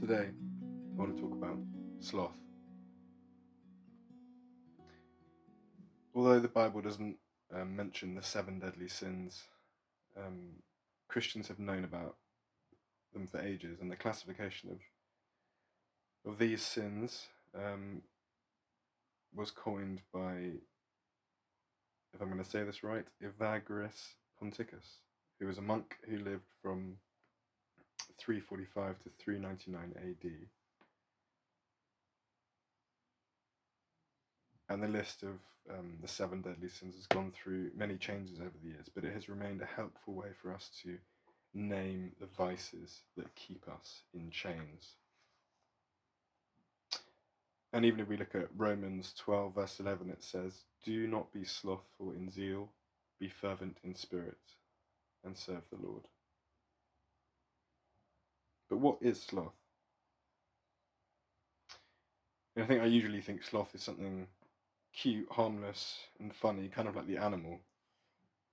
Today, I want to talk about sloth. Although the Bible doesn't um, mention the seven deadly sins, um, Christians have known about them for ages, and the classification of of these sins um, was coined by, if I'm going to say this right, Evagrius Ponticus, who was a monk who lived 345 to 399 AD. And the list of um, the seven deadly sins has gone through many changes over the years, but it has remained a helpful way for us to name the vices that keep us in chains. And even if we look at Romans 12, verse 11, it says, Do not be slothful in zeal, be fervent in spirit, and serve the Lord. But what is sloth? And I think I usually think sloth is something cute, harmless, and funny, kind of like the animal.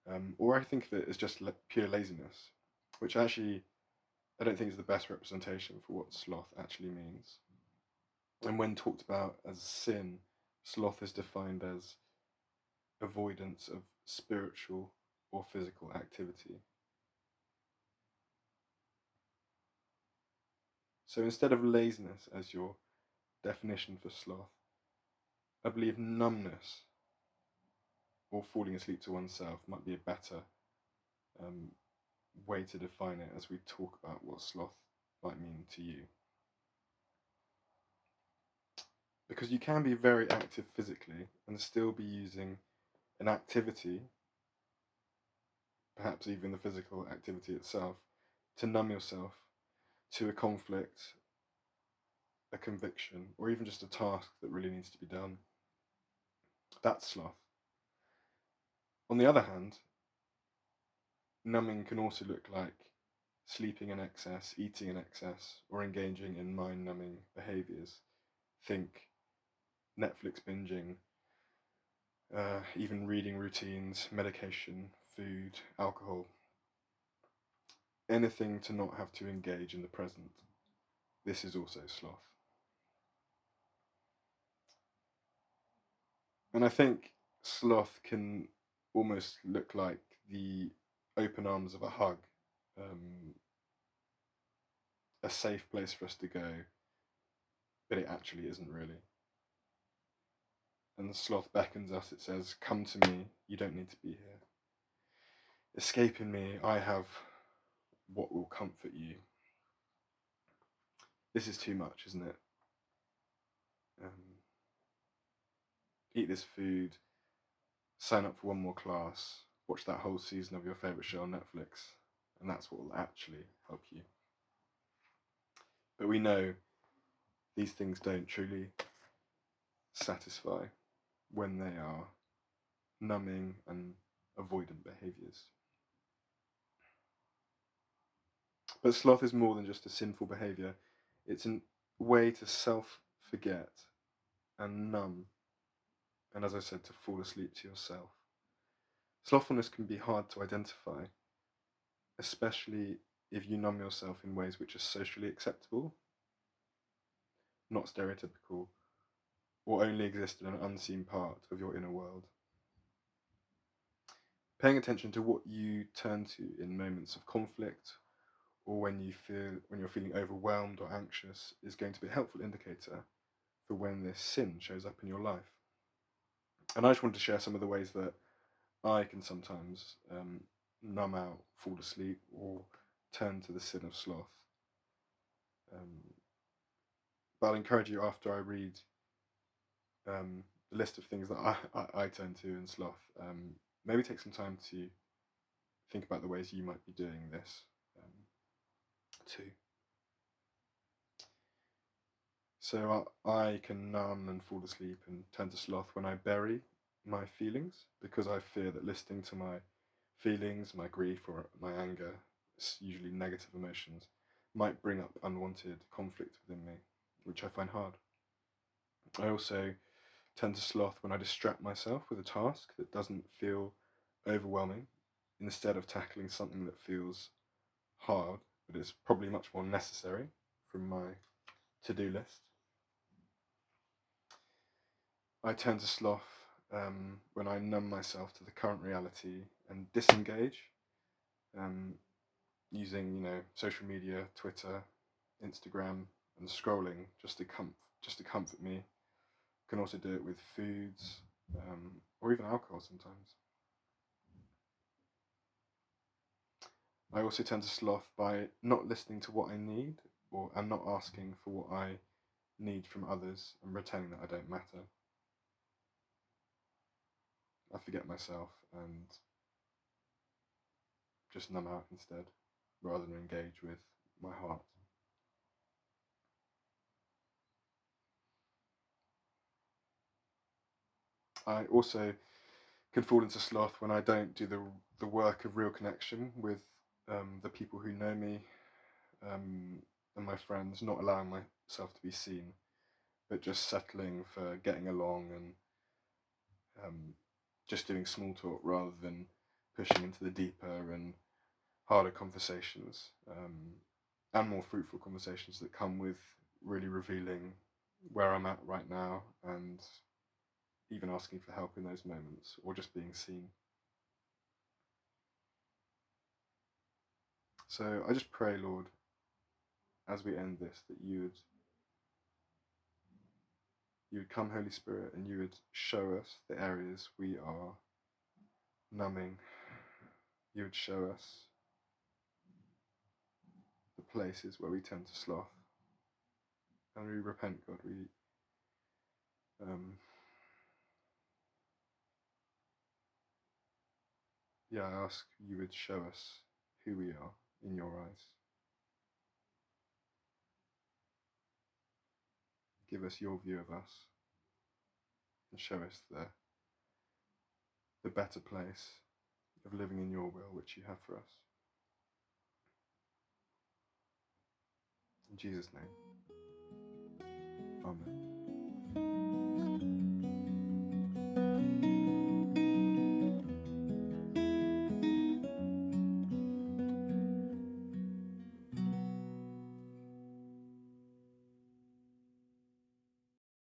Um, or I think of it as just le- pure laziness, which actually I don't think is the best representation for what sloth actually means. And when talked about as sin, sloth is defined as avoidance of spiritual or physical activity. So instead of laziness as your definition for sloth, I believe numbness or falling asleep to oneself might be a better um, way to define it as we talk about what sloth might mean to you. Because you can be very active physically and still be using an activity, perhaps even the physical activity itself, to numb yourself to a conflict, a conviction, or even just a task that really needs to be done. That's sloth. On the other hand, numbing can also look like sleeping in excess, eating in excess, or engaging in mind numbing behaviors. Think Netflix binging, uh, even reading routines, medication, food, alcohol anything to not have to engage in the present. This is also sloth. And I think sloth can almost look like the open arms of a hug, um, a safe place for us to go, but it actually isn't really. And the sloth beckons us, it says, Come to me, you don't need to be here. Escape in me, I have what will comfort you. This is too much, isn't it? Um, eat this food, sign up for one more class, watch that whole season of your favourite show on Netflix, and that's what will actually help you. But we know these things don't truly satisfy when they are numbing and But sloth is more than just a sinful behavior, it's a way to self forget and numb, and as I said, to fall asleep to yourself. Slothfulness can be hard to identify, especially if you numb yourself in ways which are socially acceptable, not stereotypical, or only exist in an unseen part of your inner world. Paying attention to what you turn to in moments of conflict or when you feel when you're feeling overwhelmed or anxious is going to be a helpful indicator for when this sin shows up in your life. And I just wanted to share some of the ways that I can sometimes um, numb out, fall asleep, or turn to the sin of sloth. Um, but I'll encourage you after I read um, the list of things that I, I, I turn to in sloth, um, maybe take some time to think about the ways you might be doing this too. So I can numb and fall asleep and turn to sloth when I bury my feelings because I fear that listening to my feelings, my grief, or my anger, usually negative emotions, might bring up unwanted conflict within me, which I find hard. I also tend to sloth when I distract myself with a task that doesn't feel overwhelming instead of tackling something that feels hard but it's probably much more necessary from my to do list. I turn to sloth um, when I numb myself to the current reality and disengage, um, using you know social media, Twitter, Instagram, and scrolling just to comfort just to comfort me. Can also do it with foods um, or even alcohol sometimes. I also tend to sloth by not listening to what I need or and not asking for what I need from others and pretending that I don't matter. I forget myself and just numb out instead rather than engage with my heart. I also can fall into sloth when I don't do the the work of real connection with um, the people who know me um, and my friends, not allowing myself to be seen, but just settling for getting along and um, just doing small talk rather than pushing into the deeper and harder conversations um, and more fruitful conversations that come with really revealing where I'm at right now and even asking for help in those moments or just being seen. So I just pray, Lord, as we end this, that you would you would come, Holy Spirit, and you would show us the areas we are numbing. You would show us the places where we tend to sloth. And we repent, God. We um, yeah, I ask you would show us who we are in your eyes. Give us your view of us and show us the, the better place of living in your will which you have for us. In Jesus' name, Amen.